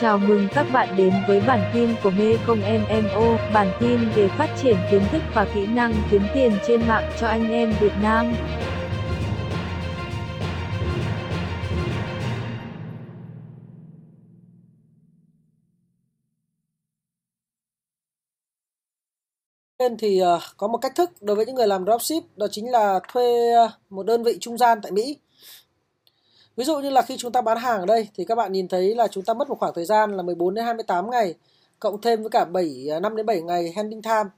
Chào mừng các bạn đến với bản tin của Mê Công MMO, bản tin về phát triển kiến thức và kỹ năng kiếm tiền trên mạng cho anh em Việt Nam. Nên thì ờ, có một cách thức đối với những người làm dropship đó chính là thuê ờ, một đơn vị trung gian tại Mỹ. Ví dụ như là khi chúng ta bán hàng ở đây thì các bạn nhìn thấy là chúng ta mất một khoảng thời gian là 14 đến 28 ngày cộng thêm với cả 7 5 à, đến 7 ngày handling time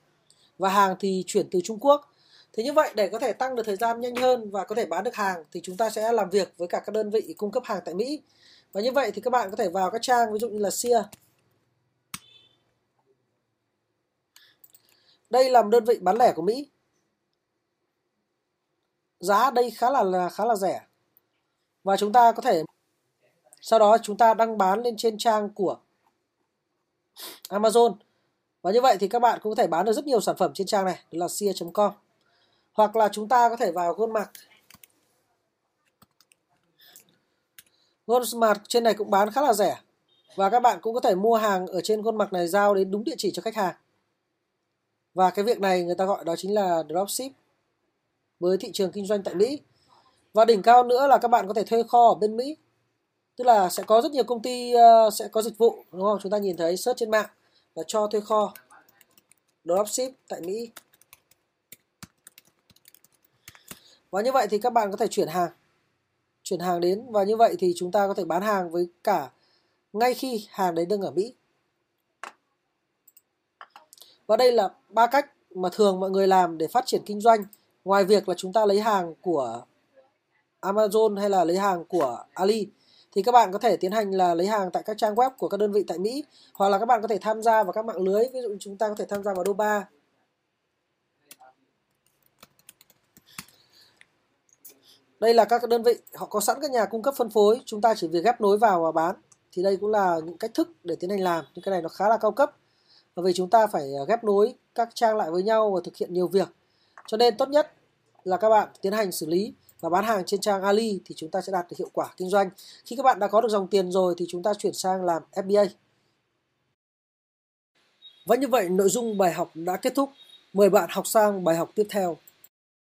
và hàng thì chuyển từ Trung Quốc. Thế như vậy để có thể tăng được thời gian nhanh hơn và có thể bán được hàng thì chúng ta sẽ làm việc với cả các đơn vị cung cấp hàng tại Mỹ. Và như vậy thì các bạn có thể vào các trang ví dụ như là SIA. Đây là một đơn vị bán lẻ của Mỹ. Giá đây khá là, là khá là rẻ. Và chúng ta có thể sau đó chúng ta đăng bán lên trên trang của Amazon. Và như vậy thì các bạn cũng có thể bán được rất nhiều sản phẩm trên trang này, đó là sia.com. Hoặc là chúng ta có thể vào Goldmark. Goldmark trên này cũng bán khá là rẻ. Và các bạn cũng có thể mua hàng ở trên Goldmark này giao đến đúng địa chỉ cho khách hàng. Và cái việc này người ta gọi đó chính là dropship với thị trường kinh doanh tại Mỹ. Và đỉnh cao nữa là các bạn có thể thuê kho ở bên Mỹ. Tức là sẽ có rất nhiều công ty uh, sẽ có dịch vụ đúng không? Chúng ta nhìn thấy search trên mạng là cho thuê kho dropship tại Mỹ. Và như vậy thì các bạn có thể chuyển hàng chuyển hàng đến và như vậy thì chúng ta có thể bán hàng với cả ngay khi hàng đấy đang ở Mỹ. Và đây là ba cách mà thường mọi người làm để phát triển kinh doanh. Ngoài việc là chúng ta lấy hàng của Amazon hay là lấy hàng của Ali, thì các bạn có thể tiến hành là lấy hàng tại các trang web của các đơn vị tại Mỹ, hoặc là các bạn có thể tham gia vào các mạng lưới, ví dụ chúng ta có thể tham gia vào Doba đây là các đơn vị, họ có sẵn các nhà cung cấp phân phối, chúng ta chỉ việc ghép nối vào và bán. Thì đây cũng là những cách thức để tiến hành làm, nhưng cái này nó khá là cao cấp. Bởi vì chúng ta phải à, ghép nối các trang lại với nhau và thực hiện nhiều việc. Cho nên tốt nhất là các bạn tiến hành xử lý và bán hàng trên trang Ali thì chúng ta sẽ đạt được hiệu quả kinh doanh. Khi các bạn đã có được dòng tiền rồi thì chúng ta chuyển sang làm FBA. Và vâng, như vậy nội dung bài học đã kết thúc. Mời bạn học sang bài học tiếp theo.